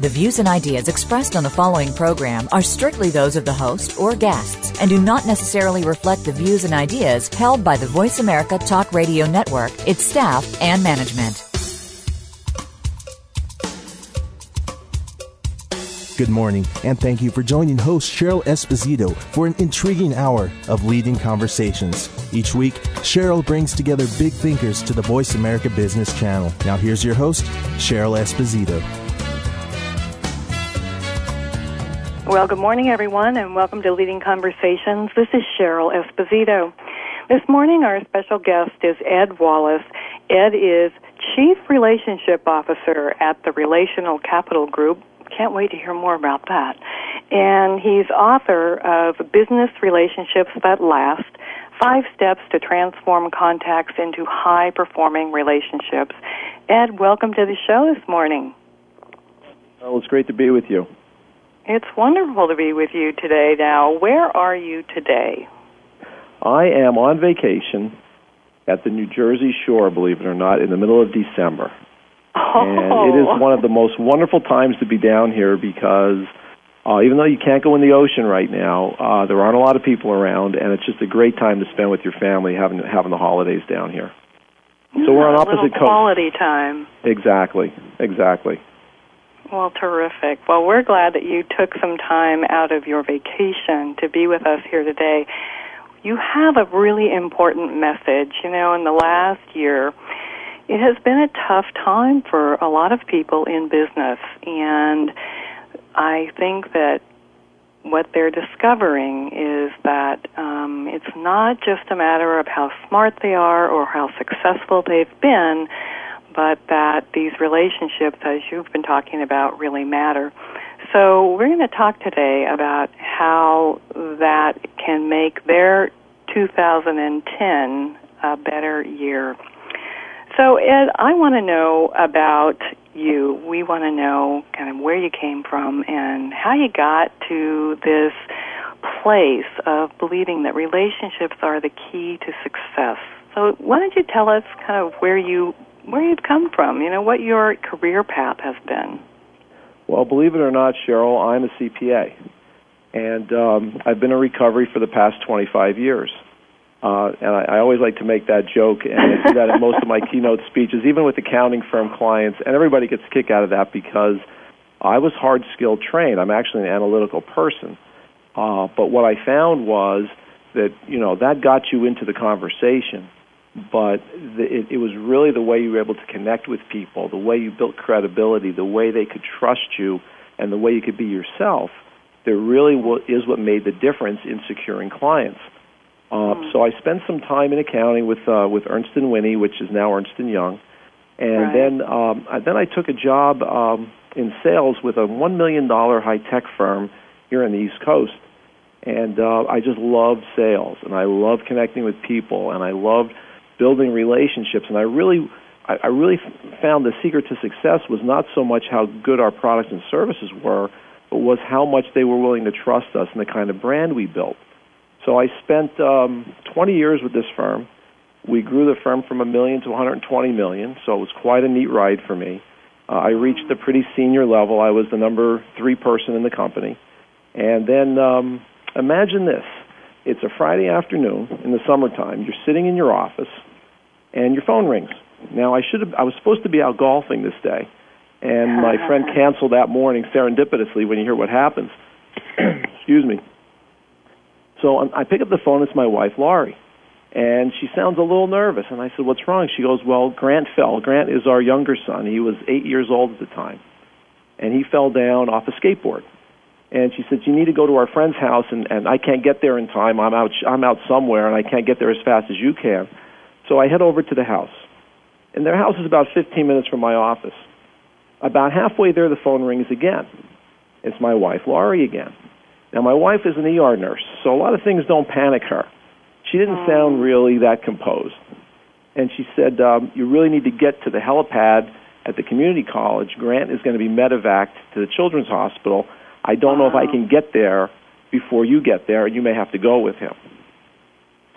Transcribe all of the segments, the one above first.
The views and ideas expressed on the following program are strictly those of the host or guests and do not necessarily reflect the views and ideas held by the Voice America Talk Radio Network, its staff, and management. Good morning, and thank you for joining host Cheryl Esposito for an intriguing hour of leading conversations. Each week, Cheryl brings together big thinkers to the Voice America Business Channel. Now, here's your host, Cheryl Esposito. Well, good morning, everyone, and welcome to Leading Conversations. This is Cheryl Esposito. This morning, our special guest is Ed Wallace. Ed is Chief Relationship Officer at the Relational Capital Group, can't wait to hear more about that. And he's author of Business Relationships That Last Five Steps to Transform Contacts into High Performing Relationships. Ed, welcome to the show this morning. Well, it's great to be with you. It's wonderful to be with you today. Now, where are you today? I am on vacation at the New Jersey shore, believe it or not, in the middle of December. Oh. And it is one of the most wonderful times to be down here because uh, even though you can't go in the ocean right now, uh, there aren't a lot of people around, and it's just a great time to spend with your family having having the holidays down here. So we're on opposite coasts. Quality time. Exactly, exactly. Well, terrific. Well, we're glad that you took some time out of your vacation to be with us here today. You have a really important message. You know, in the last year, it has been a tough time for a lot of people in business, and I think that what they're discovering is that um, it's not just a matter of how smart they are or how successful they've been, but that these relationships, as you've been talking about, really matter. So we're going to talk today about how that can make their 2010 a better year. So, Ed, I want to know about you. We want to know kind of where you came from and how you got to this place of believing that relationships are the key to success. So, why don't you tell us kind of where you where you've come from? You know, what your career path has been. Well, believe it or not, Cheryl, I'm a CPA, and um, I've been in recovery for the past 25 years. Uh, and I, I always like to make that joke, and I do that in most of my keynote speeches, even with accounting firm clients, and everybody gets a kick out of that because I was hard skill trained. I'm actually an analytical person. Uh, but what I found was that, you know, that got you into the conversation, but the, it, it was really the way you were able to connect with people, the way you built credibility, the way they could trust you, and the way you could be yourself that really is what made the difference in securing clients. Uh, Hmm. So I spent some time in accounting with uh, with Ernst and Whinney, which is now Ernst and Young, and Right. then um, I, then I took a job um, in sales with a one million dollar high tech firm here on the East Coast, and uh, I just loved sales, and I loved connecting with people, and I loved building relationships, and I really. I really found the secret to success was not so much how good our products and services were, but was how much they were willing to trust us and the kind of brand we built. So I spent um, 20 years with this firm. We grew the firm from a million to 120 million, so it was quite a neat ride for me. Uh, I reached a pretty senior level. I was the number three person in the company. And then um, imagine this it's a Friday afternoon in the summertime. You're sitting in your office, and your phone rings. Now, I should have, I was supposed to be out golfing this day, and my friend canceled that morning serendipitously when you hear what happens. Excuse me. So um, I pick up the phone. It's my wife, Laurie, and she sounds a little nervous. And I said, "What's wrong?" She goes, "Well, Grant fell. Grant is our younger son. He was eight years old at the time, and he fell down off a skateboard." And she said, "You need to go to our friend's house, and, and I can't get there in time. I'm out. I'm out somewhere, and I can't get there as fast as you can." So I head over to the house, and their house is about 15 minutes from my office. About halfway there, the phone rings again. It's my wife, Laurie, again. Now, my wife is an ER nurse, so a lot of things don't panic her. She didn't sound really that composed. and she said, um, "You really need to get to the helipad at the community college. Grant is going to be medevaced to the children's hospital. I don't know if I can get there before you get there, and you may have to go with him."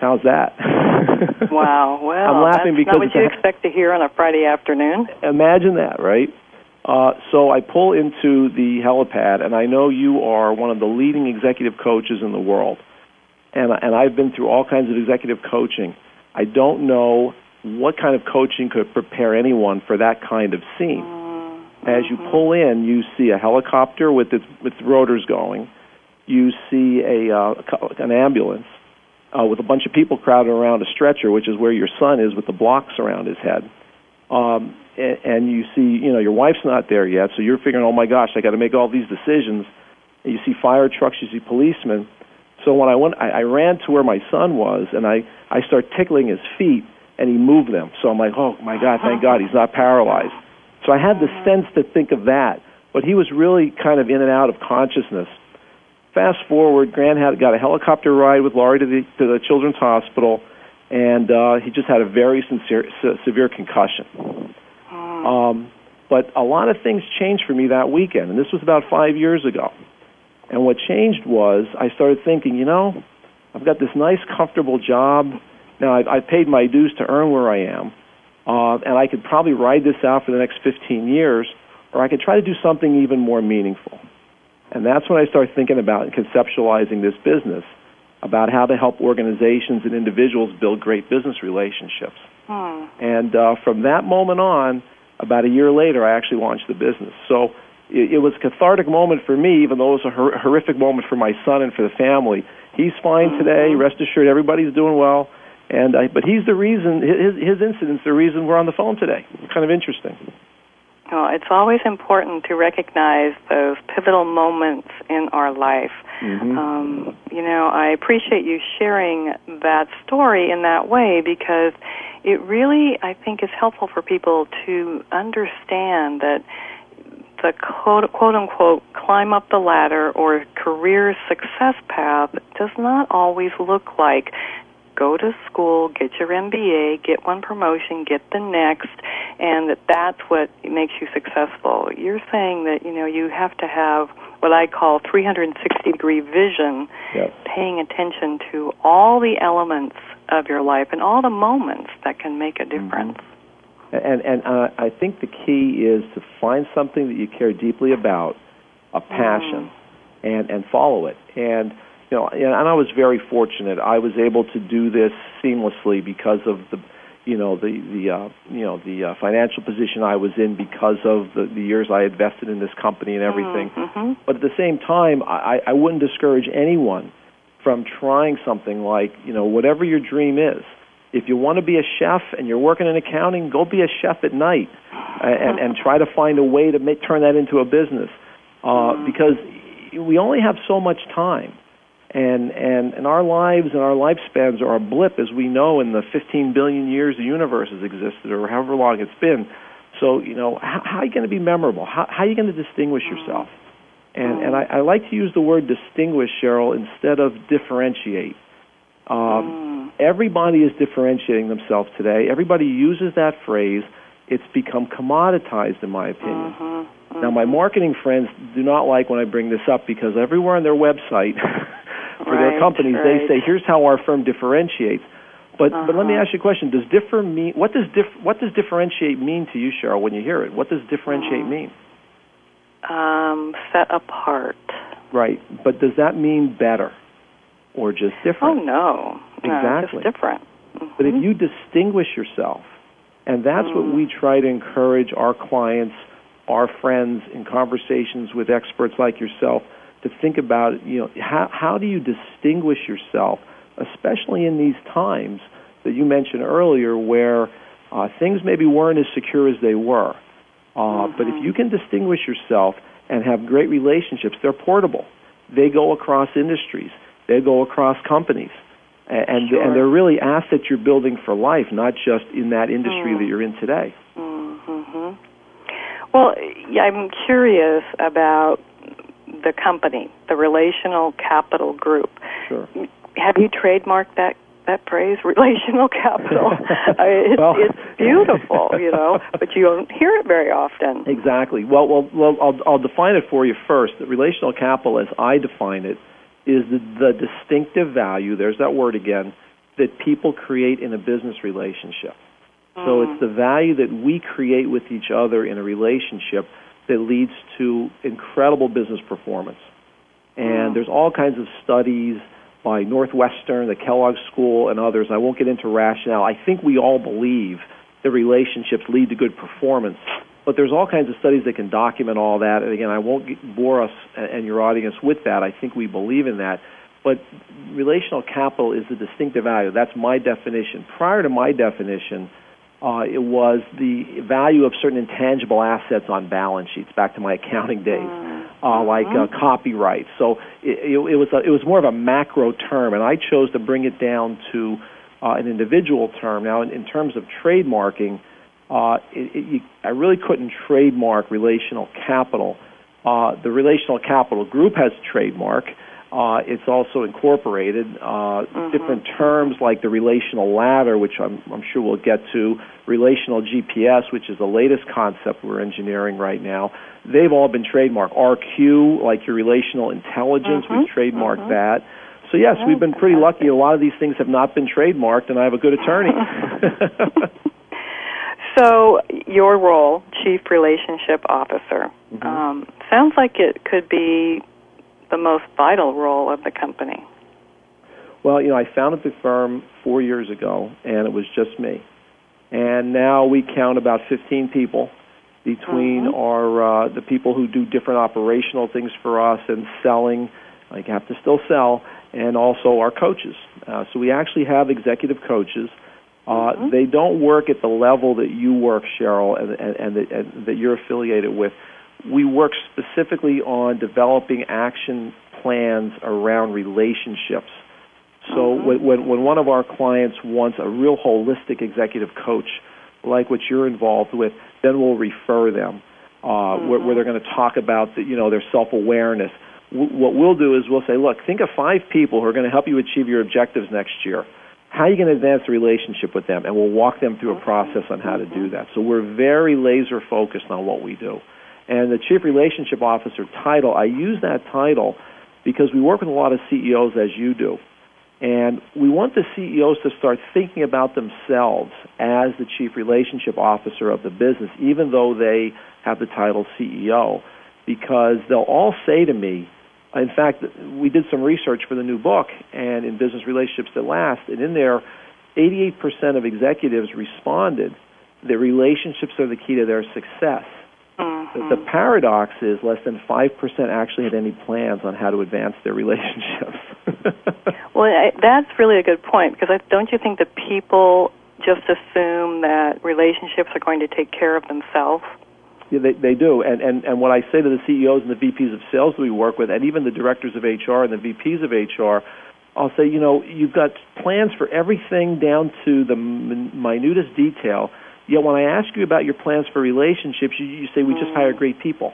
How's that? wow. Well, I'm laughing that's because not what you expect to hear on a Friday afternoon. Imagine that, right? Uh, so I pull into the helipad, and I know you are one of the leading executive coaches in the world, and and I've been through all kinds of executive coaching. I don't know what kind of coaching could prepare anyone for that kind of scene. Mm-hmm. As you pull in, you see a helicopter with its with rotors going. You see a uh, an ambulance uh, with a bunch of people crowded around a stretcher, which is where your son is with the blocks around his head. Um, and, and you see, you know, your wife's not there yet, so you're figuring, oh my gosh, I got to make all these decisions. And you see fire trucks, you see policemen. So when I went, I, I ran to where my son was, and I I start tickling his feet, and he moved them. So I'm like, oh my God, thank God he's not paralyzed. So I had the sense to think of that, but he was really kind of in and out of consciousness. Fast forward, Grant had got a helicopter ride with Laurie to the to the children's hospital, and uh, he just had a very sincere, se- severe concussion. Hmm. Um, but a lot of things changed for me that weekend, and this was about five years ago. And what changed was I started thinking, you know, I've got this nice, comfortable job. Now I've, I've paid my dues to earn where I am, uh, and I could probably ride this out for the next 15 years, or I could try to do something even more meaningful. And that's when I started thinking about and conceptualizing this business about how to help organizations and individuals build great business relationships. Hmm. And uh, from that moment on, about a year later, I actually launched the business. So it, it was a cathartic moment for me, even though it was a hor- horrific moment for my son and for the family. He's fine mm-hmm. today. Rest assured, everybody's doing well. And I, but he's the reason. His his incident's the reason we're on the phone today. kind of interesting. Well, it's always important to recognize those pivotal moments in our life. Mm-hmm. Um, you know, I appreciate you sharing that story in that way because it really, I think, is helpful for people to understand that the quote, quote unquote climb up the ladder or career success path does not always look like go to school, get your MBA, get one promotion, get the next, and that that's what makes you successful. You're saying that, you know, you have to have what I call 360 degree vision, Yep. paying attention to all the elements of your life and all the moments that can make a difference. And and uh, I think the key is to find something that you care deeply about, a passion, and and follow it. And you know, and I was very fortunate. I was able to do this seamlessly because of the, you know, the the uh, you know the uh, financial position I was in because of the, the years I invested in this company and everything. Mm-hmm. But at the same time, I, I wouldn't discourage anyone from trying something like you know whatever your dream is. If you want to be a chef and you're working in accounting, go be a chef at night, and and try to find a way to make turn that into a business, uh, because we only have so much time and and and our lives and our lifespans are a blip, as we know, in the 15 billion years the universe has existed, or however long it's been. So, you know, how, how are you going to be memorable? How, how are you going to distinguish yourself? And and I, I like to use the word distinguish, Cheryl, instead of differentiate. Um, Everybody is differentiating themselves today. Everybody uses that phrase. It's become commoditized, in my opinion. Mm-hmm. Now, my marketing friends do not like when I bring this up because everywhere on their website for their companies right. they say, "Here's how our firm differentiates." But but let me Uh-huh. ask you a question: Does differ mean what does dif- what does differentiate mean to you, Cheryl? When you hear it, what does differentiate mean? Um, set apart. Right, but does that mean better or just Oh different? no, no, Exactly. just different. But if you distinguish yourself, and that's what we try to encourage our clients, our friends, in conversations with experts like yourself, to think about, you know, how, how do you distinguish yourself, especially in these times that you mentioned earlier where uh, things maybe weren't as secure as they were. Uh, But if you can distinguish yourself and have great relationships, they're portable. They go across industries. They go across companies. A- And, Sure. and they're really assets you're building for life, not just in that industry that you're in today. hmm Well, I'm curious about the company, the Relational Capital Group. Sure. Have you trademarked that that phrase, relational capital. It's, Well- it's beautiful, you know, but you don't hear it very often. Exactly. Well, well, well I'll, I'll define it for you first. The relational capital, as I define it, is the, the distinctive value, there's that word again, that people create in a business relationship. So mm. it's the value that we create with each other in a relationship that leads to incredible business performance. And there's all kinds of studies by Northwestern, the Kellogg School, and others. I won't get into rationale. I think we all believe that relationships lead to good performance. But there's all kinds of studies that can document all that. And again, I won't bore us and and your audience with that. I think we believe in that. But relational capital is the distinctive value. That's my definition. Prior to my definition, uh, it was the value of certain intangible assets on balance sheets. Back to my accounting days, uh, like uh, copyright. So it, it, it was a, it was more of a macro term, and I chose to bring it down to uh, an individual term. Now, in, in terms of trademarking, uh, it, it, you, I really couldn't trademark relational capital. Uh, the relational capital group has a trademark. Uh, it's also incorporated. Uh, Different terms like the relational ladder, which I'm, I'm sure we'll get to, relational GPS, which is the latest concept we're engineering right now. They've all been trademarked. RQ, like your relational intelligence, we've trademarked that. So yes, we've been pretty lucky. A lot of these things have not been trademarked, and I have a good attorney. So, your role, Chief Relationship Officer, um, sounds like it could be the most vital role of the company. Well, you know, I founded the firm four years ago, and it was just me. And now we count about 15 people between our uh, the people who do different operational things for us and selling. I have to still sell, and also our coaches. Uh, so we actually have executive coaches. Uh, They don't work at the level that you work, Cheryl, and, and, and, that, and that you're affiliated with. We work specifically on developing action plans around relationships. So uh-huh. when, when, when one of our clients wants a real holistic executive coach, like what you're involved with, then we'll refer them, uh, where, where uh-huh. they're going to talk about the, you know their self awareness. W- what we'll do is we'll say, look, think of five people who are going to help you achieve your objectives next year. How are you going to advance the relationship with them? And we'll walk them through a uh-huh. process on how to do that. So we're very laser focused on what we do. And the Chief Relationship Officer title, I use that title because we work with a lot of CEOs as you do. And we want the CEOs to start thinking about themselves as the chief relationship officer of the business, even though they have the title CEO, because they'll all say to me, in fact, we did some research for the new book and in Business Relationships That Last, and in there, 88% of executives responded that relationships are the key to their success. The, the mm. paradox is less than 5% actually had any plans on how to advance their relationships. Well, I, that's really a good point because I, don't you think that people just assume that relationships are going to take care of themselves? Yeah, they, they do. And, and, and what I say to the CEOs and the VPs of sales that we work with, and even the directors of HR and the VPs of HR, I'll say, you know, you've got plans for everything down to the minutest detail. Yet when I ask you about your plans for relationships, you, you say we just mm. hire great people.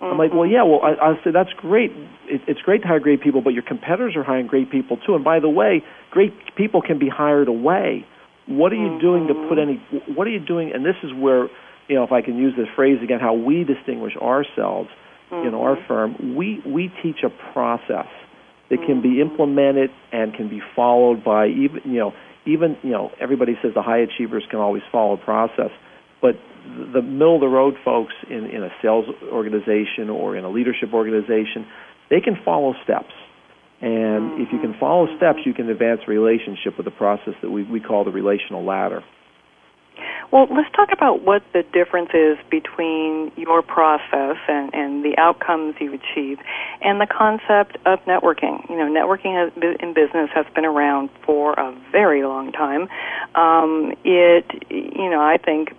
I'm like, well, mm-hmm. yeah, well, I, I say that's great. It, it's great to hire great people, but your competitors are hiring great people too. And by the way, great people can be hired away. What are you mm-hmm. doing to put any? What are you doing? And this is where, you know, if I can use this phrase again, how we distinguish ourselves in our mm-hmm. firm. We we teach a process that can be implemented and can be followed by even you know even you know everybody says the high achievers can always follow process, but the middle of the road folks in, in a sales organization or in a leadership organization, they can follow steps. And if you mm-hmm. can follow steps, you can advance relationship with the process that we, we call the relational ladder. Well, let's talk about what the difference is between your process and, and the outcomes you achieve and the concept of networking. You know, networking has, in business has been around for a very long time. Um, it, you know, I think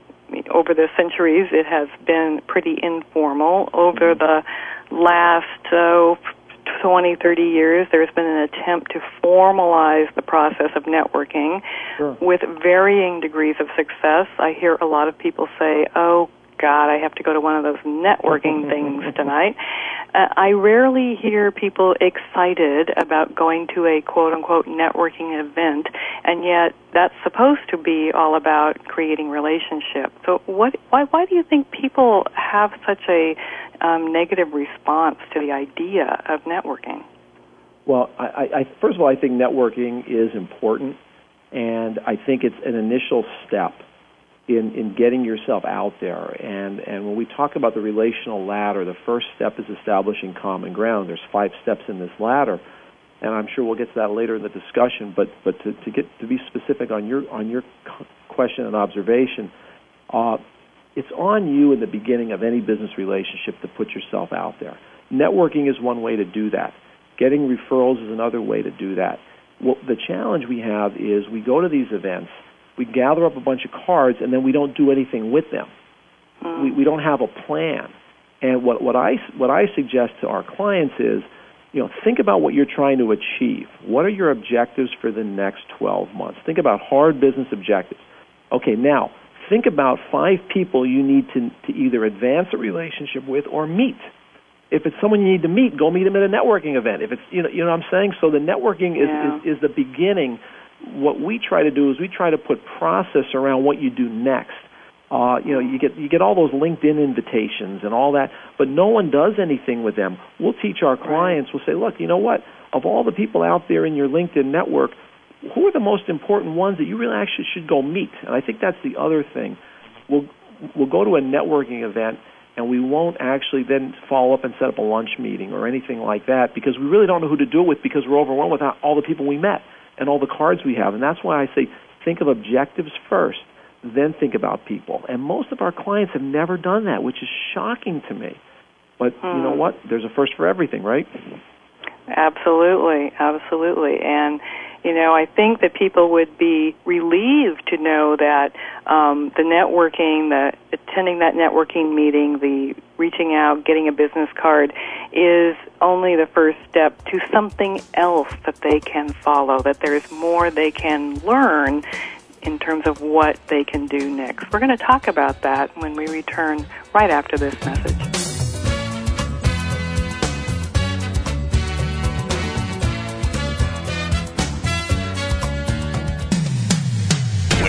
over the centuries it has been pretty informal. Over the last, oh, 20, 30 years, there's been an attempt to formalize the process of networking Sure. with varying degrees of success. I hear a lot of people say, oh, God, I have to go to one of those networking things tonight. Uh, I rarely hear people excited about going to a quote unquote networking event, and yet that's supposed to be all about creating relationships. So, what, why, why do you think people have such a um, negative response to the idea of networking? Well, I, I, first of all, I think networking is important, and I think it's an initial step in, in getting yourself out there. And, and when we talk about the relational ladder, the first step is establishing common ground. There's five steps in this ladder, and I'm sure we'll get to that later in the discussion. But, but to, to get to be specific on your on your question and observation, uh, it's on you in the beginning of any business relationship to put yourself out there. Networking is one way to do that. Getting referrals is another way to do that. Well, the challenge we have is we go to these events, we gather up a bunch of cards, and then we don't do anything with them. Mm. We, we don't have a plan. And what, what, I, what I suggest to our clients is, you know, think about what you're trying to achieve. What are your objectives for the next 12 months? Think about hard business objectives. Okay, now think about five people you need to, to either advance a relationship with or meet. If it's someone you need to meet, go meet them at a networking event. If it's you know you know what I'm saying. So the networking is, yeah. is, is the beginning. What we try to do is we try to put process around what you do next. Uh, you know, you get you get all those LinkedIn invitations and all that, but no one does anything with them. We'll teach our clients. We'll say, look, you know what? Of all the people out there in your LinkedIn network, who are the most important ones that you really actually should go meet? And I think that's the other thing. We'll we'll go to a networking event and we won't actually then follow up and set up a lunch meeting or anything like that because we really don't know who to do it with because we're overwhelmed with all the people we met and all the cards we have. And that's why I say think of objectives first, then think about people. And most of our clients have never done that, which is shocking to me. But hmm. you know what? There's a first for everything, right? Absolutely, absolutely. And you know, I think that people would be relieved to know that um, the networking, the attending that networking meeting, the reaching out, getting a business card, is only the first step to something else that they can follow. That there's more they can learn in terms of what they can do next. We're going to talk about that when we return right after this message.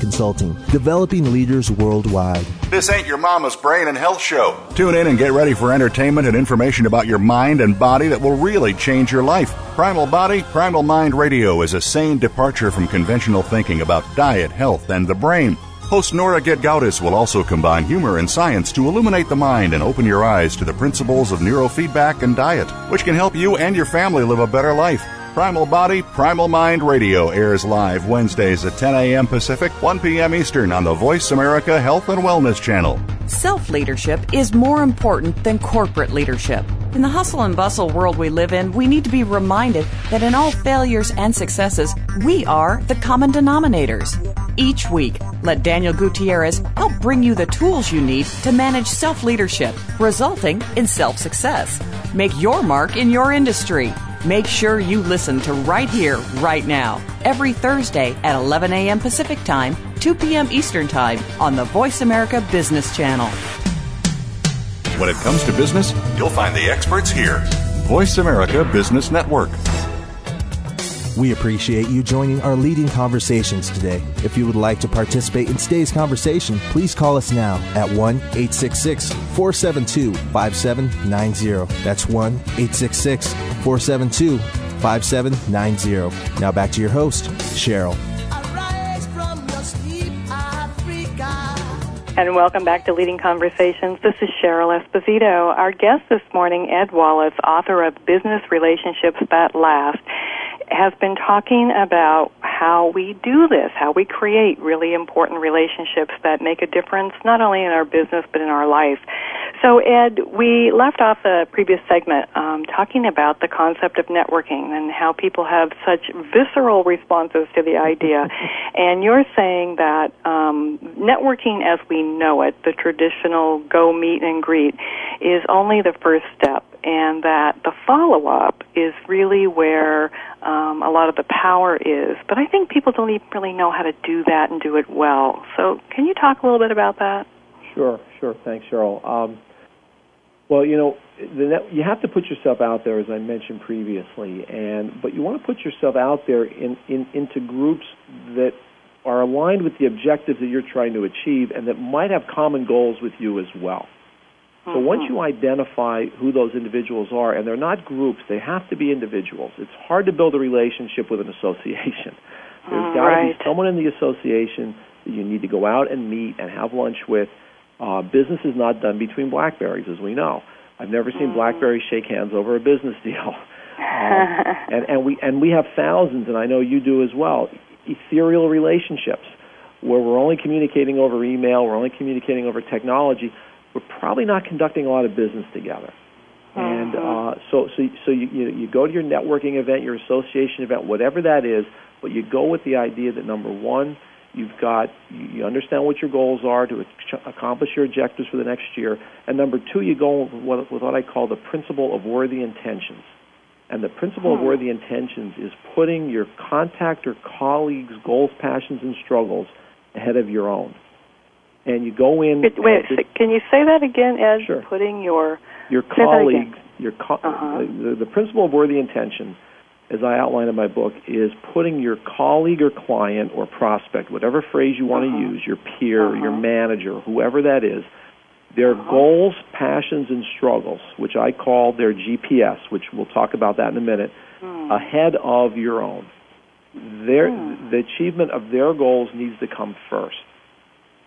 Consulting, developing leaders worldwide. This ain't your mama's brain and health show. Tune in and get ready for entertainment and information about your mind and body that will really change your life. Primal Body, Primal Mind Radio is a sane departure from conventional thinking about diet, health, and the brain. Host Nora Gedgaudas will also combine humor and science to illuminate the mind and open your eyes to the principles of neurofeedback and diet, which can help you and your family live a better life. Primal Body, Primal Mind Radio airs live Wednesdays at 10 a.m. Pacific, 1 p.m. Eastern on the Voice America Health and Wellness Channel. Self leadership is more important than corporate leadership. In the hustle and bustle world we live in, we need to be reminded that in all failures and successes, we are the common denominators. Each week, let Daniel Gutierrez help bring you the tools you need to manage self leadership, resulting in self success. Make your mark in your industry. Make sure you listen to Right Here, Right Now, every Thursday at 11 a.m. Pacific Time, 2 p.m. Eastern Time on the Voice America Business Channel. When it comes to business, you'll find the experts here. Voice America Business Network. We appreciate you joining our leading conversations today. If you would like to participate in today's conversation, please call us now at 1 866 472 5790. That's 1 866 472 5790. Now back to your host, Cheryl. And welcome back to Leading Conversations. This is Cheryl Esposito. Our guest this morning, Ed Wallace, author of Business Relationships That Last, has been talking about how we do this, how we create really important relationships that make a difference not only in our business but in our life. So, Ed, we left off the previous segment um, talking about the concept of networking and how people have such visceral responses to the idea. and you're saying that um, networking as we know it, the traditional go meet and greet, is only the first step and that the follow up is really where um, a lot of the power is. But I think people don't even really know how to do that and do it well. So, can you talk a little bit about that? Sure, sure. Thanks, Cheryl. Um, well, you know, net, you have to put yourself out there, as I mentioned previously, and but you want to put yourself out there in, in into groups that are aligned with the objectives that you're trying to achieve, and that might have common goals with you as well. So mm-hmm. once you identify who those individuals are, and they're not groups, they have to be individuals. It's hard to build a relationship with an association. There's got to right. be someone in the association that you need to go out and meet and have lunch with. Uh, business is not done between Blackberries, as we know. I've never seen mm. Blackberries shake hands over a business deal. Uh, and, and we and we have thousands, and I know you do as well. Ethereal relationships where we're only communicating over email, we're only communicating over technology we're probably not conducting a lot of business together. And uh-huh. uh, so, so, so you, you you go to your networking event, your association event, whatever that is, but you go with the idea that number one, you've got you understand what your goals are to accomplish your objectives for the next year, and number two, you go with what, with what I call the principle of worthy intentions. And the principle of worthy intentions is putting your contact or colleagues' goals, passions, and struggles ahead of your own and you go in. Wait, wait can you say that again, Ed? Sure. Putting your your colleagues, your co- uh-huh. the, the principle of worthy intention, as I outline in my book, is putting your colleague or client or prospect, whatever phrase you want uh-huh. to use, your peer, uh-huh. your manager, whoever that is, their uh-huh. goals, passions, and struggles, which I call their GPS, which we'll talk about that in a minute, hmm. ahead of your own. Their, hmm. The achievement of their goals needs to come first.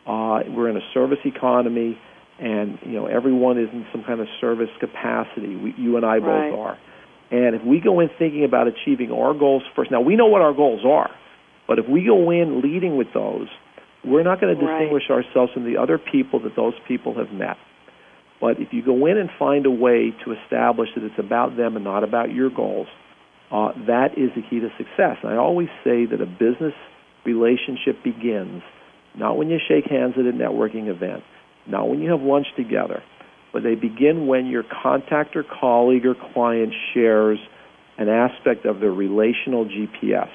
Uh, we're in a service economy, and you know everyone is in some kind of service capacity. We, you and I both right. are. And if we go in thinking about achieving our goals first, now we know what our goals are, but if we go in leading with those, we're not going to distinguish right. ourselves from the other people that those people have met. But if you go in and find a way to establish that it's about them and not about your goals, uh, that is the key to success. And I always say that a business relationship begins not when you shake hands at a networking event, not when you have lunch together, but they begin when your contact or colleague or client shares an aspect of their relational GPS.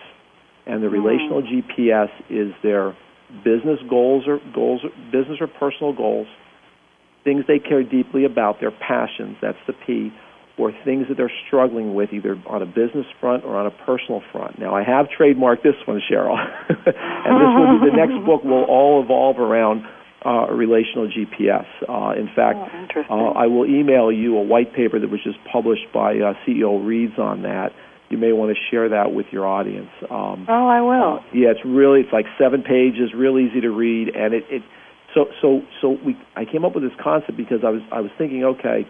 And the mm. relational GPS is their business goals or goals, business or personal goals, things they care deeply about, their passions, that's the P, or things that they're struggling with either on a business front or on a personal front. Now, I have trademarked this one, Cheryl, and this will be the next book will all evolve around uh, relational GPS. Uh, in fact, oh, uh, I will email you a white paper that was just published by uh, CEO Reeds on that. You may want to share that with your audience. Um, oh, I will. Uh, yeah, it's really it's like seven pages, real easy to read, and it, it so so so we I came up with this concept because I was I was thinking, okay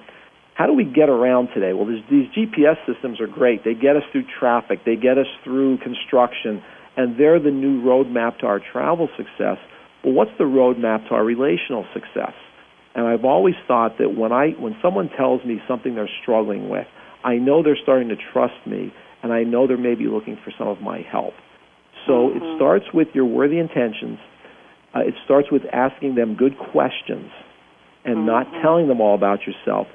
how do we get around today? Well, these GPS systems are great. They get us through traffic, they get us through construction, and they're the new roadmap to our travel success. Well, what's the roadmap to our relational success? And I've always thought that when I when someone tells me something they're struggling with, I know they're starting to trust me, and I know they're maybe looking for some of my help. So mm-hmm. it starts with your worthy intentions. Uh, it starts with asking them good questions and mm-hmm. not telling them all about yourself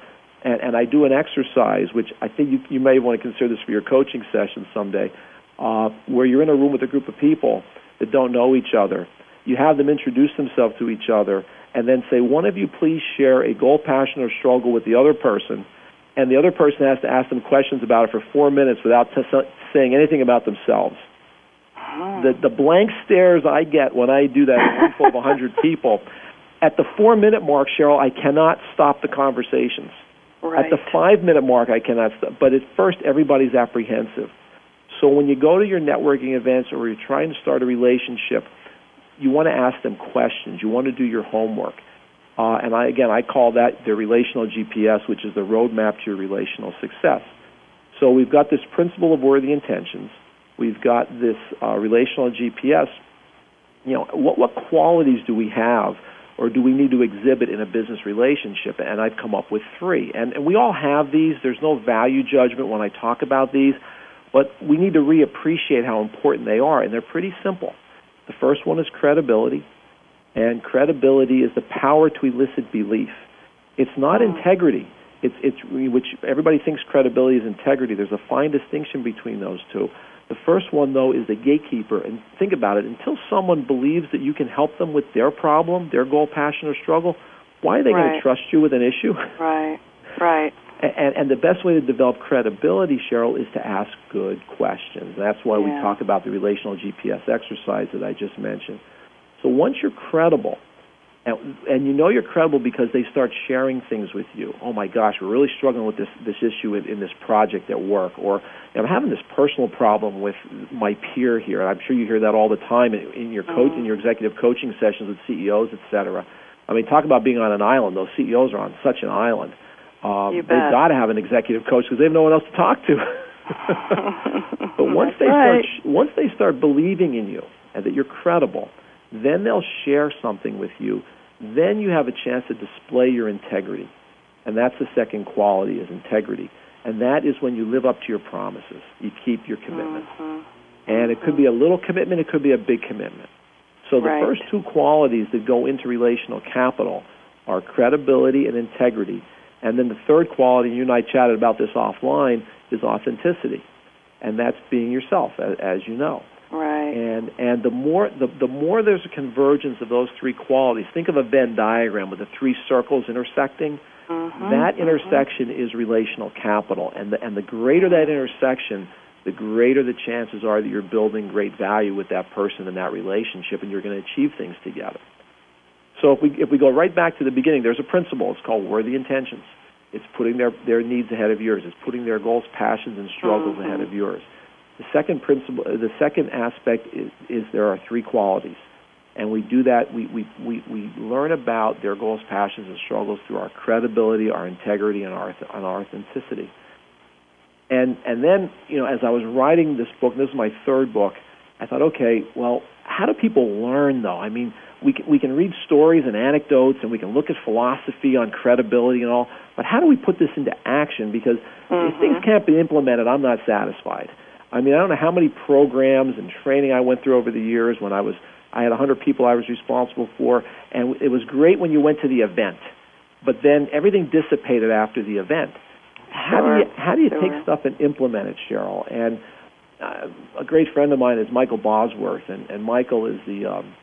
and, and I do an exercise, which I think you, you may want to consider this for your coaching session someday, uh, where you're in a room with a group of people that don't know each other. You have them introduce themselves to each other, and then say, one of you please share a goal, passion, or struggle with the other person, and the other person has to ask them questions about it for four minutes without t- saying anything about themselves. The, the blank stares I get when I do that in a room full of 100 people, at the four minute mark, Cheryl, I cannot stop the conversations. Right. At the five minute mark, I cannot stop. But at first, everybody's apprehensive. So when you go to your networking events or you're trying to start a relationship, you want to ask them questions. You want to do your homework. Uh, and I, again, I call that the relational GPS, which is the roadmap to your relational success. So we've got this principle of worthy intentions. We've got this uh, relational GPS. You know, what, what qualities do we have or do we need to exhibit in a business relationship? And I've come up with three. And, and we all have these. There's no value judgment when I talk about these, but we need to reappreciate how important they are. And they're pretty simple. The first one is credibility, and credibility is the power to elicit belief. It's not mm. integrity. It's, it's which everybody thinks credibility is integrity. There's a fine distinction between those two. The first one, though, is the gatekeeper. And think about it until someone believes that you can help them with their problem, their goal, passion, or struggle, why are they right. going to trust you with an issue? Right, right. And, and the best way to develop credibility, Cheryl, is to ask good questions. That's why yeah. we talk about the relational GPS exercise that I just mentioned. So once you're credible, and, and you know you're credible because they start sharing things with you. Oh my gosh, we're really struggling with this this issue in, in this project at work, or I'm having this personal problem with my peer here. And I'm sure you hear that all the time in, in your coach mm-hmm. in your executive coaching sessions with CEOs, et cetera. I mean, talk about being on an island. Those CEOs are on such an island. Um, they've got to have an executive coach because they have no one else to talk to. but once they right. start once they start believing in you and that you're credible, then they'll share something with you then you have a chance to display your integrity. And that's the second quality is integrity. And that is when you live up to your promises. You keep your commitments. Mm-hmm. And it could be a little commitment, it could be a big commitment. So the right. first two qualities that go into relational capital are credibility and integrity. And then the third quality, you and I chatted about this offline, is authenticity. And that's being yourself, as, as you know. Right. And and the more the the more there's a convergence of those three qualities. Think of a Venn diagram with the three circles intersecting. Mm-hmm, that mm-hmm. intersection is relational capital, and the and the greater that intersection, the greater the chances are that you're building great value with that person in that relationship, and you're going to achieve things together. So if we if we go right back to the beginning, there's a principle. It's called worthy intentions. It's putting their their needs ahead of yours. It's putting their goals, passions, and struggles mm-hmm. ahead of yours. The second principle, the second aspect is, is there are three qualities, and we do that. We, we, we, we learn about their goals, passions, and struggles through our credibility, our integrity, and our, and our authenticity. And and then you know, as I was writing this book, this is my third book, I thought, okay, well, how do people learn though? I mean, we can, we can read stories and anecdotes, and we can look at philosophy on credibility and all, but how do we put this into action? Because mm-hmm. if things can't be implemented, I'm not satisfied. I mean, I don't know how many programs and training I went through over the years when I was I had 100 people I was responsible for, and it was great when you went to the event, but then everything dissipated after the event. How sure. do you how do you sure. take stuff and implement it, Cheryl? And uh, a great friend of mine is Michael Bosworth, and, and Michael is the um,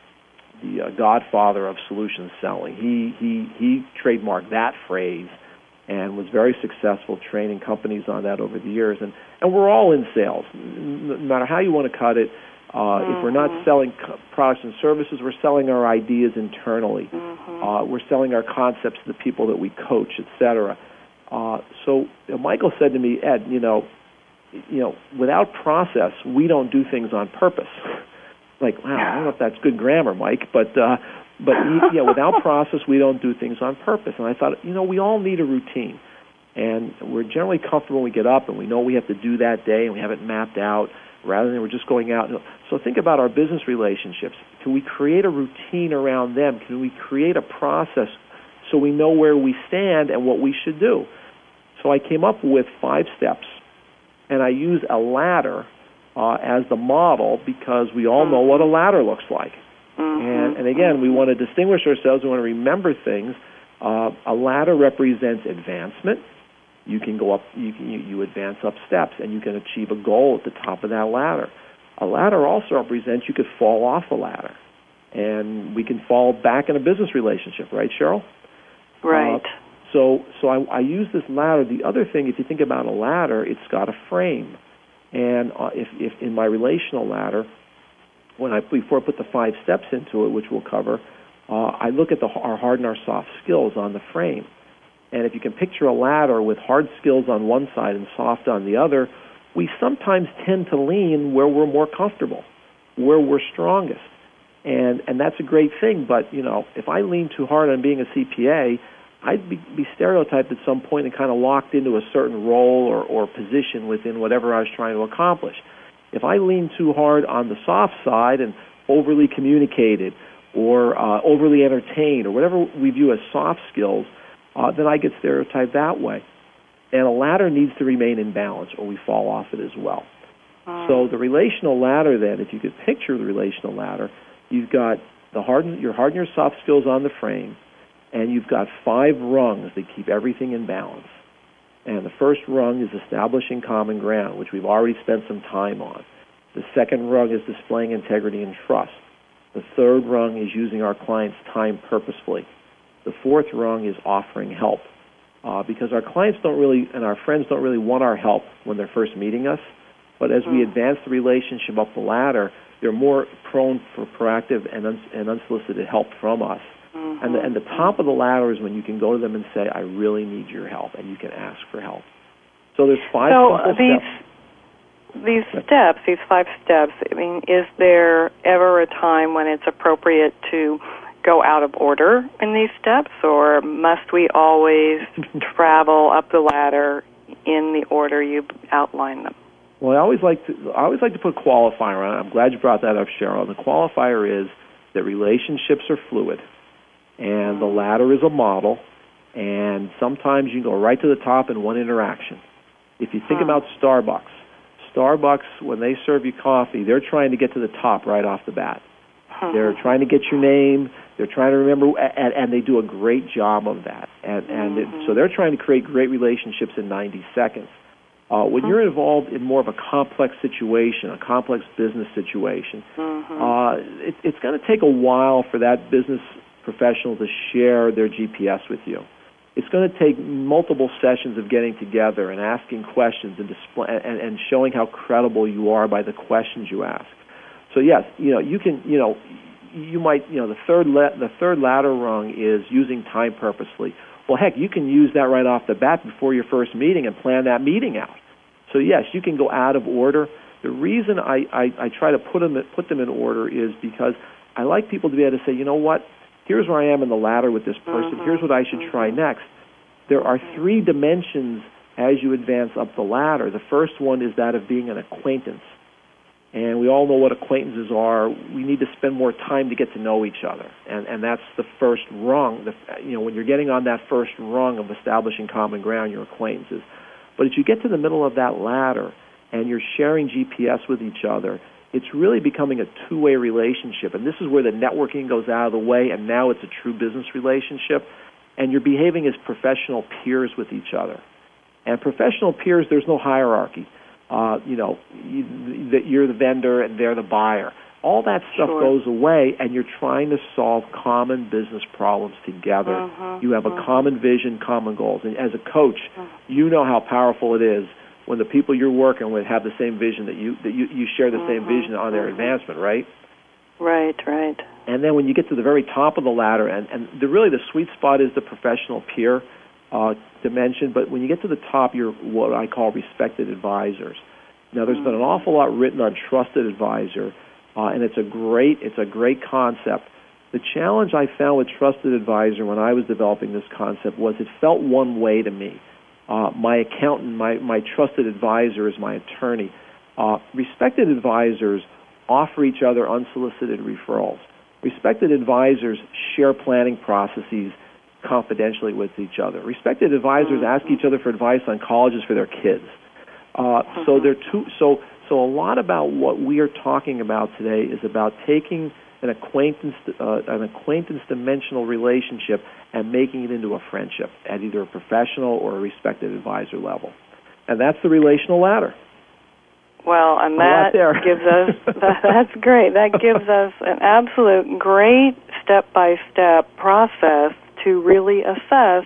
the uh, godfather of solution selling. He he he trademarked that phrase and was very successful training companies on that over the years. And and we're all in sales, no matter how you want to cut it. Uh, mm-hmm. If we're not Mm-hmm. selling co- products and services, we're selling our ideas internally. Mm-hmm. Uh, we're selling our concepts to the people that we coach, etc. Uh, so you know, Michael said to me, Ed, you know, you know, without process, we don't do things on purpose. like, wow, I don't know if that's good grammar, Mike, but uh, but know, without process, we don't do things on purpose. And I thought, you know, we all need a routine, and we're generally comfortable when we get up and we know we have to do that day, and we have it mapped out, rather than we're just going out. So think about our business relationships. Can we create a routine around them? Can we create a process so we know where we stand and what we should do? So I came up with five steps, and I use a ladder uh, as the model because we all know what a ladder looks like. Mm-hmm. And, and again, we want to distinguish ourselves. We want to remember things. Uh, a ladder represents advancement. You can go up. You can you, you advance up steps, and you can achieve a goal at the top of that ladder. A ladder also represents you could fall off a ladder, and we can fall back in a business relationship, right, Cheryl? Right. Uh, so, so I, I use this ladder. The other thing, if you think about a ladder, it's got a frame, and uh, if, if in my relational ladder, when I before I put the five steps into it, which we'll cover, uh, I look at the our hard and our soft skills on the frame. And if you can picture a ladder with hard skills on one side and soft on the other, we sometimes tend to lean where we're more comfortable, where we're strongest. And and that's a great thing, but you know, if I lean too hard on being a CPA, I'd be, be stereotyped at some point and kind of locked into a certain role or, or position within whatever I was trying to accomplish. If I lean too hard on the soft side and overly communicated or uh, overly entertained or whatever we view as soft skills, uh, then I get stereotyped that way. And a ladder needs to remain in balance or we fall off it as well. So the relational ladder then, if you could picture the relational ladder, you've got the hard, your hard and your soft skills on the frame, and you've got five rungs that keep everything in balance. And the first rung is establishing common ground, which we've already spent some time on. The second rung is displaying integrity and trust. The third rung is using our client's time purposefully. The fourth rung is offering help. Uh, because our clients don't really, and our friends don't really want our help when they're first meeting us. But as we advance the relationship up the ladder, they're more prone for proactive and, un- and unsolicited help from us. Mm-hmm. And, the, and the top of the ladder is when you can go to them and say, I really need your help, and you can ask for help. So there's five so simple these steps. these steps, these five steps. I mean, is there ever a time when it's appropriate to go out of order in these steps, or must we always travel up the ladder in the order you outline them? Well, I always like to I always like to put a qualifier on it. I'm glad you brought that up, Cheryl. And The qualifier is that relationships are fluid, and the ladder is a model, and sometimes you can go right to the top in one interaction. If you think Huh. about Starbucks, Starbucks when they serve you coffee, they're trying to get to the top right off the bat. They're trying to get your name. They're trying to remember, and, and they do a great job of that. And, and it, so they're trying to create great relationships in 90 seconds. Uh, when you're involved in more of a complex situation, a complex business situation, uh, it, it's going to take a while for that business professional to share their GPS with you. It's going to take multiple sessions of getting together and asking questions and display and, and showing how credible you are by the questions you ask. So yes, you know you can you know you might you know the third la- the third ladder rung is using time purposely. Well, heck, you can use that right off the bat before your first meeting and plan that meeting out. So yes, you can go out of order. The reason I, I, I try to put them put them in order is because I like people to be able to say, you know what, here's where I am in the ladder with this person. Here's uh-huh. what I should uh-huh. try next. There are three dimensions as you advance up the ladder. The first one is that of being an acquaintance. And we all know what acquaintances are. We need to spend more time to get to know each other. And, and that's the first rung. The, you know, when you're getting on that first rung of establishing common ground, your acquaintances. But as you get to the middle of that ladder and you're sharing GPS with each other, it's really becoming a two-way relationship. And this is where the networking goes out of the way, and now it's a true business relationship. And you're behaving as professional peers with each other. And professional peers, there's no hierarchy. Uh, you know, that you're the vendor and they're the buyer. All that stuff Sure. goes away, and you're trying to solve common business problems together. Mhm, You have a mhm. common vision, common goals. And as a coach, you know how powerful it is when the people you're working with have the same vision that you that you, you share the same Mhm, vision on their mhm. advancement, right? Right, right. And then when you get to the very top of the ladder, and, and the, really the sweet spot is the professional peer uh, dimension, but when you get to the top, you're what I call respected advisors. Now, there's been an awful lot written on trusted advisor, uh, and it's a great it's a great concept. The challenge I found with trusted advisor when I was developing this concept was it felt one way to me. Uh, my accountant, my, my trusted advisor is my attorney. Uh, respected advisors offer each other unsolicited referrals. Respected advisors share planning processes confidentially with each other. Respected advisors ask each other for advice on colleges for their kids. Uh, so they're two. So so a lot about what we are talking about today is about taking an acquaintance uh, an acquaintance dimensional relationship and making it into a friendship at either a professional or a respected advisor level, and that's the relational ladder. Well, and that gives us that, that's great. That gives us an absolute great step-by-step process to really assess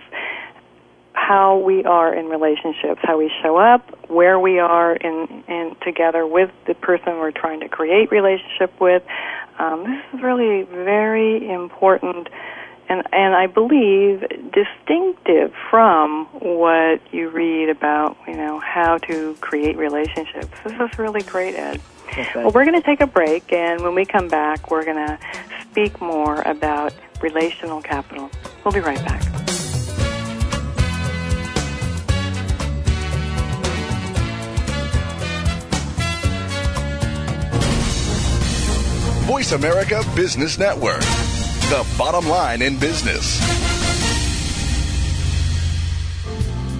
how we are in relationships, how we show up, where we are in, in together with the person we're trying to create relationship with. Um, this is really very important and and I believe distinctive from what you read about, you know, how to create relationships. This is really great, Ed. Well, we're going to take a break, and when we come back, we're going to speak more about relational capital. We'll be right back. Voice America Business Network, the bottom line in business.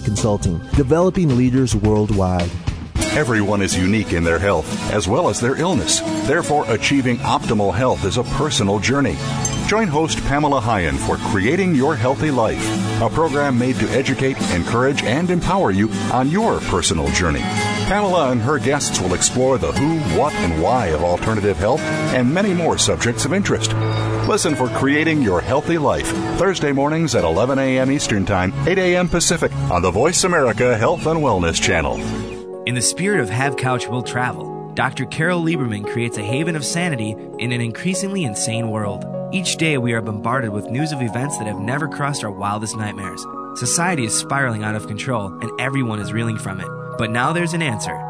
Consulting, developing leaders worldwide. Everyone is unique in their health as well as their illness. Therefore, achieving optimal health is a personal journey. Join host Pamela Hyen for Creating Your Healthy Life, a program made to educate, encourage, and empower you on your personal journey. Pamela and her guests will explore the who, what, and why of alternative health and many more subjects of interest. Listen for Creating Your Healthy Life, Thursday mornings at 11 a.m. Eastern Time, 8 a.m. Pacific, on the Voice America Health and Wellness Channel. In the spirit of Have Couch Will Travel, Dr. Carol Lieberman creates a haven of sanity in an increasingly insane world. Each day we are bombarded with news of events that have never crossed our wildest nightmares. Society is spiraling out of control and everyone is reeling from it. But now there's an answer.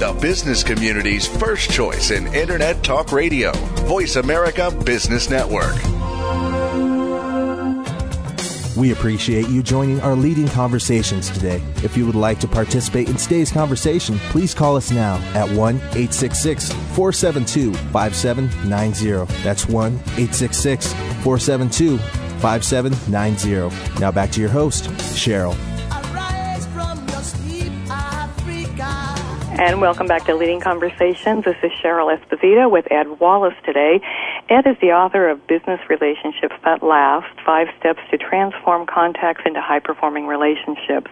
The business community's first choice in Internet Talk Radio, Voice America Business Network. We appreciate you joining our leading conversations today. If you would like to participate in today's conversation, please call us now at 1 866 472 5790. That's 1 866 472 5790. Now back to your host, Cheryl. And welcome back to Leading Conversations. This is Cheryl Esposito with Ed Wallace today. Ed is the author of Business Relationships That Last Five Steps to Transform Contacts into High Performing Relationships.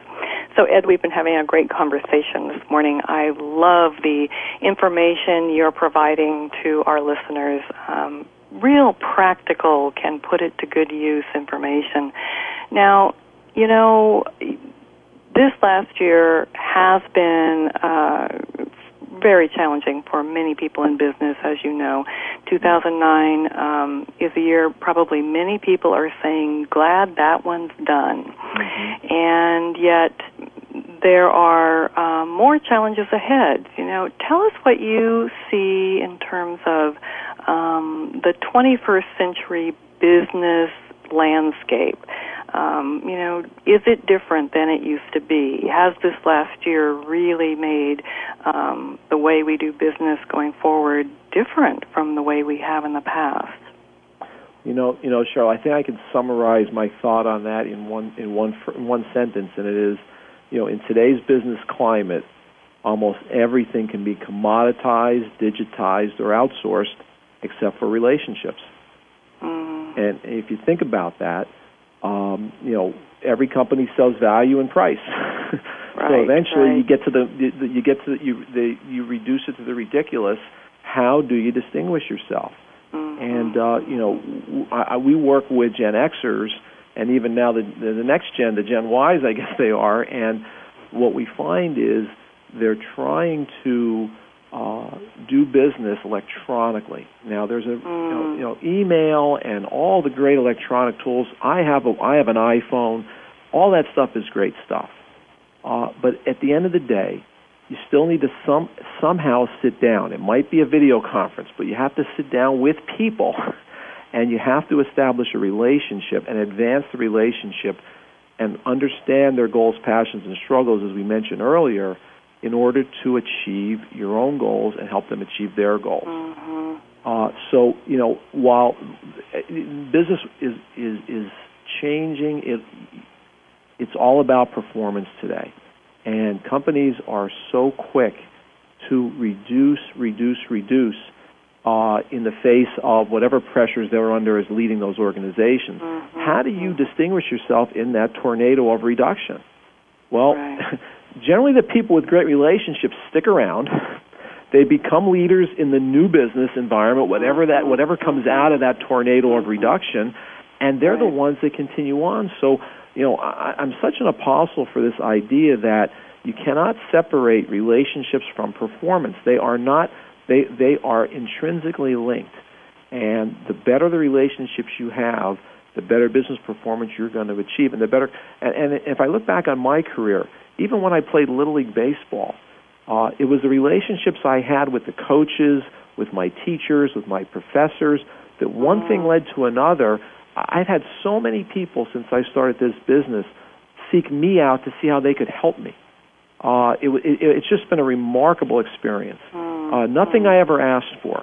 So, Ed, we've been having a great conversation this morning. I love the information you're providing to our listeners. Um, real practical, can put it to good use information. Now, you know, this last year has been uh, very challenging for many people in business, as you know. 2009 um, is a year probably many people are saying, glad that one's done. Mm-hmm. And yet, there are um, more challenges ahead. You know, tell us what you see in terms of um, the 21st century business landscape. Um, you know, is it different than it used to be? Has this last year really made um, the way we do business going forward different from the way we have in the past? You know, you know, Cheryl. I think I can summarize my thought on that in one in one in one sentence, and it is, you know, in today's business climate, almost everything can be commoditized, digitized, or outsourced, except for relationships. Mm. And if you think about that, um, you know, every company sells value and price. right, so eventually, right. you get to the you get to the, you the, you reduce it to the ridiculous. How do you distinguish yourself? Mm-hmm. And uh, you know, I, we work with Gen Xers, and even now the, the the next gen, the Gen Ys, I guess they are. And what we find is they're trying to uh, do business electronically. Now, there's a mm. you, know, you know email and all the great electronic tools. I have a I have an iPhone. All that stuff is great stuff. Uh, but at the end of the day, you still need to some somehow sit down. It might be a video conference, but you have to sit down with people, and you have to establish a relationship and advance the relationship, and understand their goals, passions, and struggles, as we mentioned earlier in order to achieve your own goals and help them achieve their goals. Mm-hmm. Uh, so you know, while business is is is changing, it it's all about performance today, and companies are so quick to reduce, reduce, reduce uh, in the face of whatever pressures they're under as leading those organizations. Mm-hmm. How do you distinguish yourself in that tornado of reduction? Well, Right. generally, the people with great relationships stick around. They become leaders in the new business environment, whatever that whatever comes out of that tornado of reduction, and they're the ones that continue on. So, you know, I, I'm such an apostle for this idea that you cannot separate relationships from performance. They are not they they are intrinsically linked. And the better the relationships you have, the better business performance you're going to achieve, and the better. And, and if I look back on my career, even when I played little league baseball, uh, it was the relationships I had with the coaches, with my teachers, with my professors. That one thing led to another. I've had so many people since I started this business seek me out to see how they could help me. Uh, it, it, it's just been a remarkable experience. Uh, nothing I ever asked for.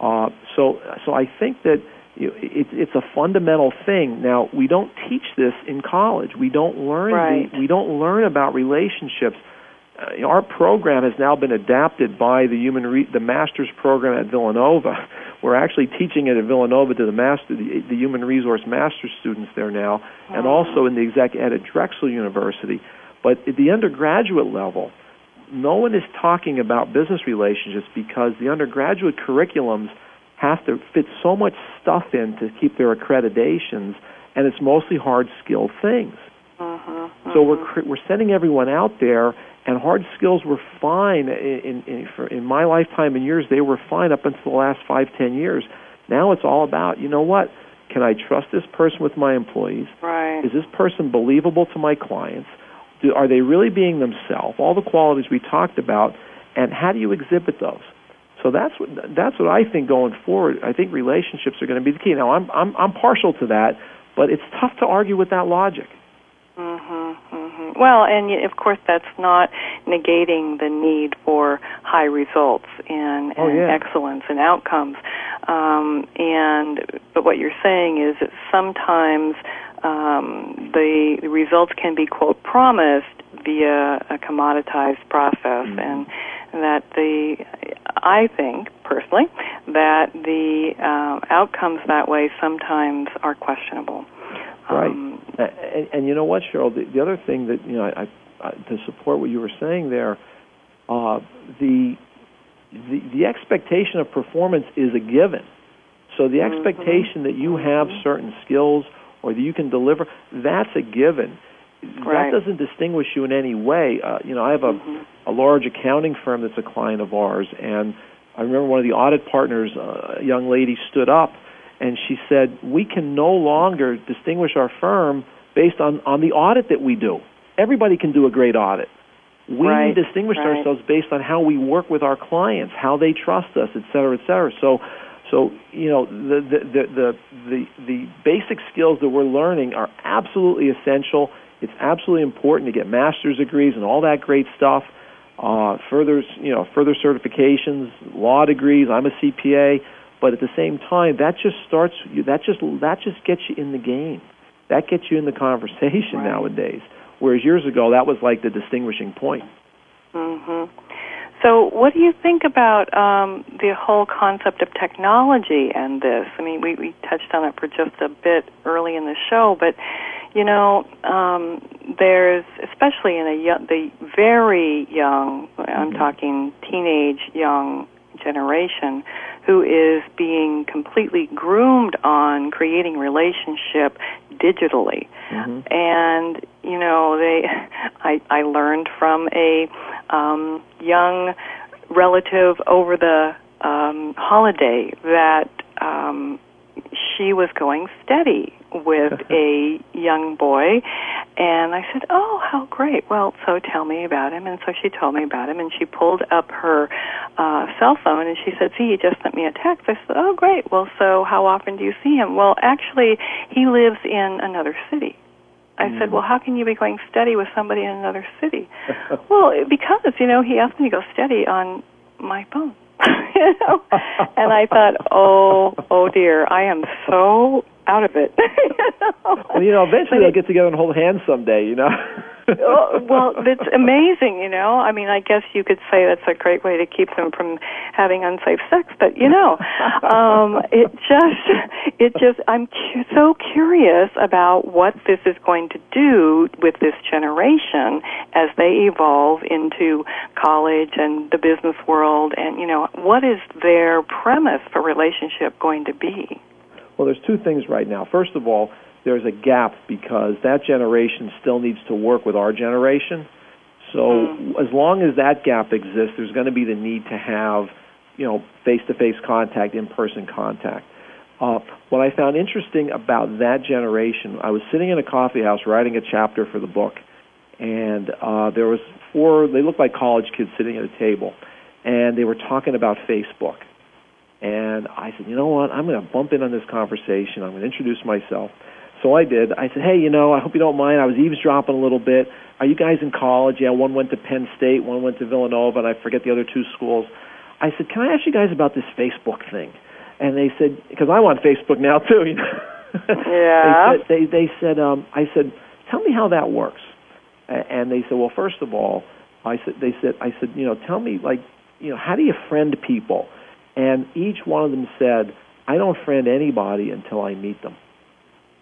Uh, so, so I think that you know, it, it's a fundamental thing. Now, we don't teach this in college. We don't learn. Right. The, we don't learn about relationships. Uh, our program has now been adapted by the human re- the master's program at Villanova. We're actually teaching it at Villanova to the master the, the human resource master's students there now, and also in the exec ed at Drexel University. But at the undergraduate level, no one is talking about business relationships because the undergraduate curriculums have to fit so much stuff in to keep their accreditations, and it's mostly hard skill things. Uh-huh, so we're uh-huh. cr- we're sending everyone out there, and hard skills were fine in in, for, in my lifetime and years. They were fine up until the last five ten years. Now it's all about you know what? Can I trust this person with my employees? Right. Is this person believable to my clients? Do, are they really being themselves? All the qualities we talked about, and how do you exhibit those? So that's what that's what I think going forward. I think relationships are going to be the key. Now I'm I'm I'm partial to that, but it's tough to argue with that logic. Mm-hmm, mm-hmm. Well, and of course, that's not negating the need for high results and, Oh, and yeah. excellence and outcomes. Um, and but what you're saying is that sometimes um, the, the results can be quote promised via a commoditized process, Mm-hmm. and that the I think personally that the uh, outcomes that way sometimes are questionable. Right. Um, and, and you know what, Cheryl? The, the other thing that you know, I, I, to support what you were saying there, uh, the, the the expectation of performance is a given. So the expectation that you have certain skills or that you can deliver, that's a given. Right. That doesn't distinguish you in any way. Uh, you know, I have a, a large accounting firm that's a client of ours, and I remember one of the audit partners, uh, a young lady, stood up and she said, "We can no longer distinguish our firm based on on the audit that we do. Everybody can do a great audit. We Right, distinguish right. ourselves based on how we work with our clients, how they trust us, et cetera, et cetera." So, so you know, the the the the the, the basic skills that we're learning are absolutely essential. It's absolutely important to get master's degrees and all that great stuff. Uh, further, you know, further certifications, law degrees. I'm a CPA, but at the same time, that just starts. you That just that just gets you in the game. That gets you in the conversation Right. nowadays. Whereas years ago, that was like the distinguishing point. hmm So, what do you think about um, the whole concept of technology and this? I mean, we, we touched on it for just a bit early in the show, but you know, um, there's especially in a young, the very young, I'm talking teenage young generation, who is being completely groomed on creating relationship digitally. And you know they i i learned from a um young relative over the um holiday that um she was going steady with a young boy and I said, "Oh, how great. Well, so tell me about him." And so she told me about him and she pulled up her uh cell phone and she said, "See, he just sent me a text." I said, "Oh, great. Well, so how often do you see him?" Well, actually, he lives in another city. I said, "Well, how can you be going steady with somebody in another city?" well, because, you know, he asked me to go steady on my phone. you know? And I thought, "Oh, oh dear, I am so out of it." you know? Well, you know, eventually they'll get together and hold hands someday. You know. oh, well, it's amazing, you know. I mean, I guess you could say that's a great way to keep them from having unsafe sex, but you know, um, it just, it just, I'm cu- so curious about what this is going to do with this generation as they evolve into college and the business world, and you know, what is their premise for relationship going to be? Well, there's two things right now. First of all, there's a gap because that generation still needs to work with our generation. So mm. as long as that gap exists, there's going to be the need to have, you know, face-to-face contact, in-person contact. Uh, what I found interesting about that generation, I was sitting in a coffee house writing a chapter for the book, and uh, there was four. They looked like college kids sitting at a table, and they were talking about Facebook. And I said, you know what? I'm going to bump in on this conversation. I'm going to introduce myself. So I did. I said, hey, you know, I hope you don't mind. I was eavesdropping a little bit. Are you guys in college? Yeah, one went to Penn State, one went to Villanova, and I forget the other two schools. I said, can I ask you guys about this Facebook thing? And they said, because I'm on Facebook now too. You know? Yeah. they said, they, they said, um, I said, tell me how that works. And they said, well, first of all, I said, they said, I said, you know, tell me like, you know, how do you friend people? And each one of them said, I don't friend anybody until I meet them.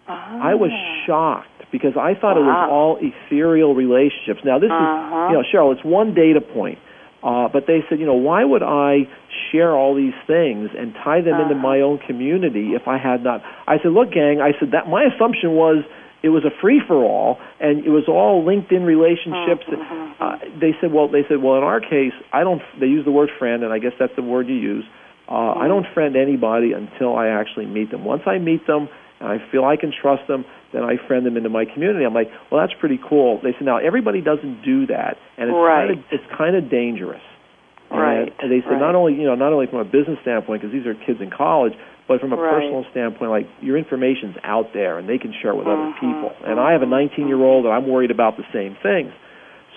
I was Ah. shocked because I thought it was all ethereal relationships. Now this Uh-huh. is, you know, Cheryl, it's one data point. Uh, but they said, you know, why would I share all these things and tie them into Uh-huh. my own community if I had not? I said, look, gang, I said that my assumption was it was a free for all and it was all LinkedIn relationships. Mm-hmm. Uh, they said, well, they said, well, in our case, I don't. They use the word friend, and I guess that's the word you use. Uh, Mm-hmm. I don't friend anybody until I actually meet them. Once I meet them and I feel I can trust them, then I friend them into my community. I'm like, well, that's pretty cool. They said, now everybody doesn't do that, and it's Right. kind of it's kind of dangerous. Right, And they said right. not only you know not only from a business standpoint because these are kids in college, but from a Right. personal standpoint, like your information's out there and they can share it with other Mhm, people. And I have a 19 year old and I'm worried about the same things.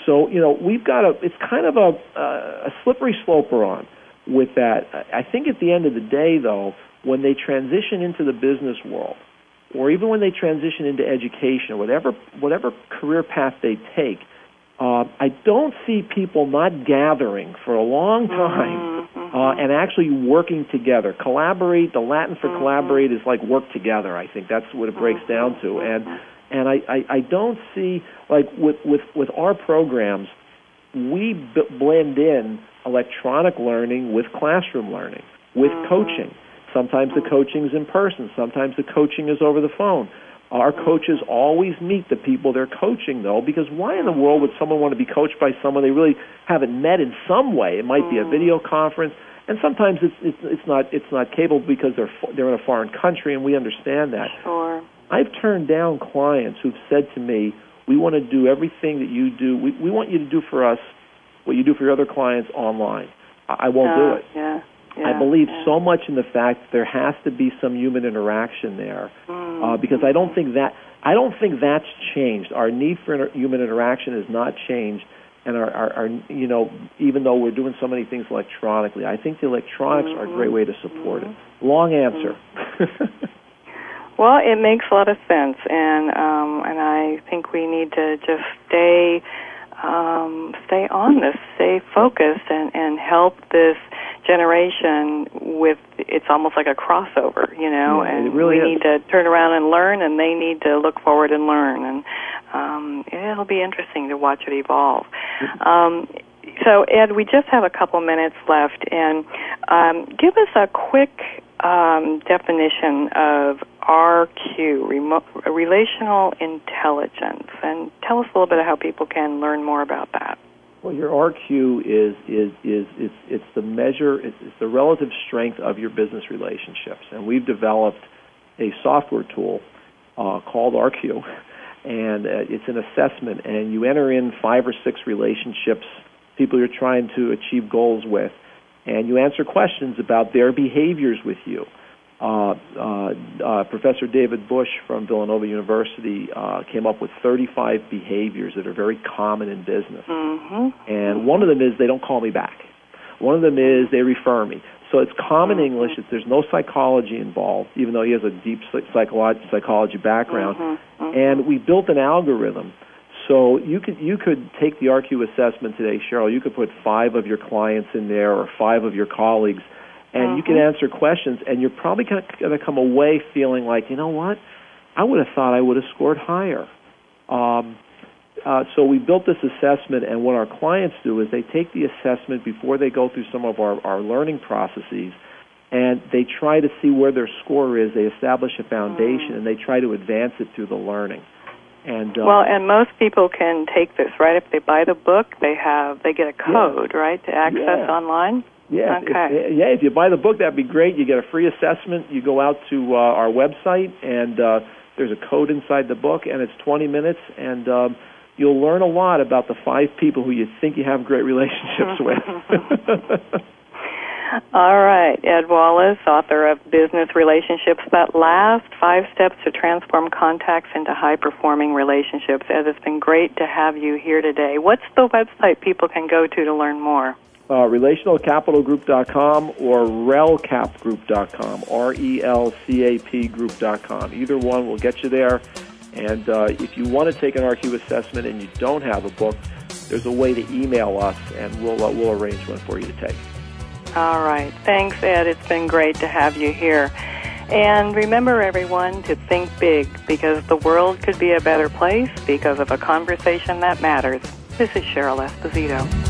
So you know we've got a it's kind of a uh, a slippery slope we're on with that. I think at the end of the day though, when they transition into the business world, or even when they transition into education, whatever whatever career path they take, uh, I don't see people not gathering for a long mm-hmm. time mm-hmm. uh, and actually working together. Collaborate. The Latin for mm-hmm. collaborate is like work together. I think that's what it breaks down to. And and I, I, I don't see like with with with our programs, we b- blend in electronic learning with classroom learning with mm-hmm. coaching. Sometimes the coaching is in person. Sometimes the coaching is over the phone. Our coaches always meet the people they're coaching, though, because why in the world would someone want to be coached by someone they really haven't met in some way? It might be a mm. video conference, and sometimes it's it's, it's not it's not cable because they're they're in a foreign country, and we understand that. Sure. I've turned down clients who've said to me, "We want to do everything that you do. We we want you to do for us what you do for your other clients online." I, I won't do it. Yeah. Yeah, I believe yeah. so much in the fact that there has to be some human interaction there, Mm. uh, because I don't think that I don't think that's changed. Our need for inter- human interaction has not changed, and our, our, our you know even though we're doing so many things electronically, I think the electronics are a great way to support it. Long answer. Well, it makes a lot of sense, and um, and I think we need to just stay um, stay on this, stay focused, and and help this generation with. It's almost like a crossover, you know, Yeah, and really we is. need to turn around and learn, and they need to look forward and learn, and um, it'll be interesting to watch it evolve. Um, so, Ed, we just have a couple minutes left, and um, give us a quick um, definition of RQ, relational intelligence, and tell us a little bit of how people can learn more about that. Well, your RQ is is is it's it's the measure, it's, it's the relative strength of your business relationships, and we've developed a software tool uh, called RQ, and uh, it's an assessment, and you enter in five or six relationships, people you're trying to achieve goals with, and you answer questions about their behaviors with you. Uh, uh, uh, Professor David Bush from Villanova University uh, came up with 35 behaviors that are very common in business. Mm-hmm. And one of them is they don't call me back. One of them is they refer me. So it's common English. It's, there's no psychology involved, even though he has a deep psych- psychology background. Mm-hmm. And we built an algorithm so you could you could take the RQ assessment today, Cheryl. You could put five of your clients in there or five of your colleagues, and mm-hmm. you can answer questions, and you're probably going to come away feeling like, you know what, I would have thought I would have scored higher. Um, uh, so we built this assessment, and what our clients do is they take the assessment before they go through some of our, our learning processes, and they try to see where their score is. They establish a foundation, mm. and they try to advance it through the learning. And uh, well, and most people can take this right. If they buy the book, they have they get a code yeah. right to access yeah. online. Yeah, okay. If, yeah. If you buy the book, that'd be great. You get a free assessment. You go out to uh, our website, and uh, there's a code inside the book, and it's 20 minutes, and um, you'll learn a lot about the five people who you think you have great relationships with. All right, Ed Wallace, author of Business Relationships That Last Five Steps to Transform Contacts into High Performing Relationships. Ed, it's been great to have you here today. What's the website people can go to to learn more? Uh, relationalcapitalgroup.com or relcapgroup.com, R E L C A P group.com. Either one will get you there. And uh, if you want to take an RQ assessment and you don't have a book, there's a way to email us and we'll, uh, we'll arrange one for you to take. All right. Thanks, Ed. It's been great to have you here. And remember, everyone, to think big because the world could be a better place because of a conversation that matters. This is Cheryl Esposito.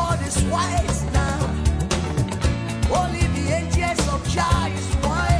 all the angels of joy is wise.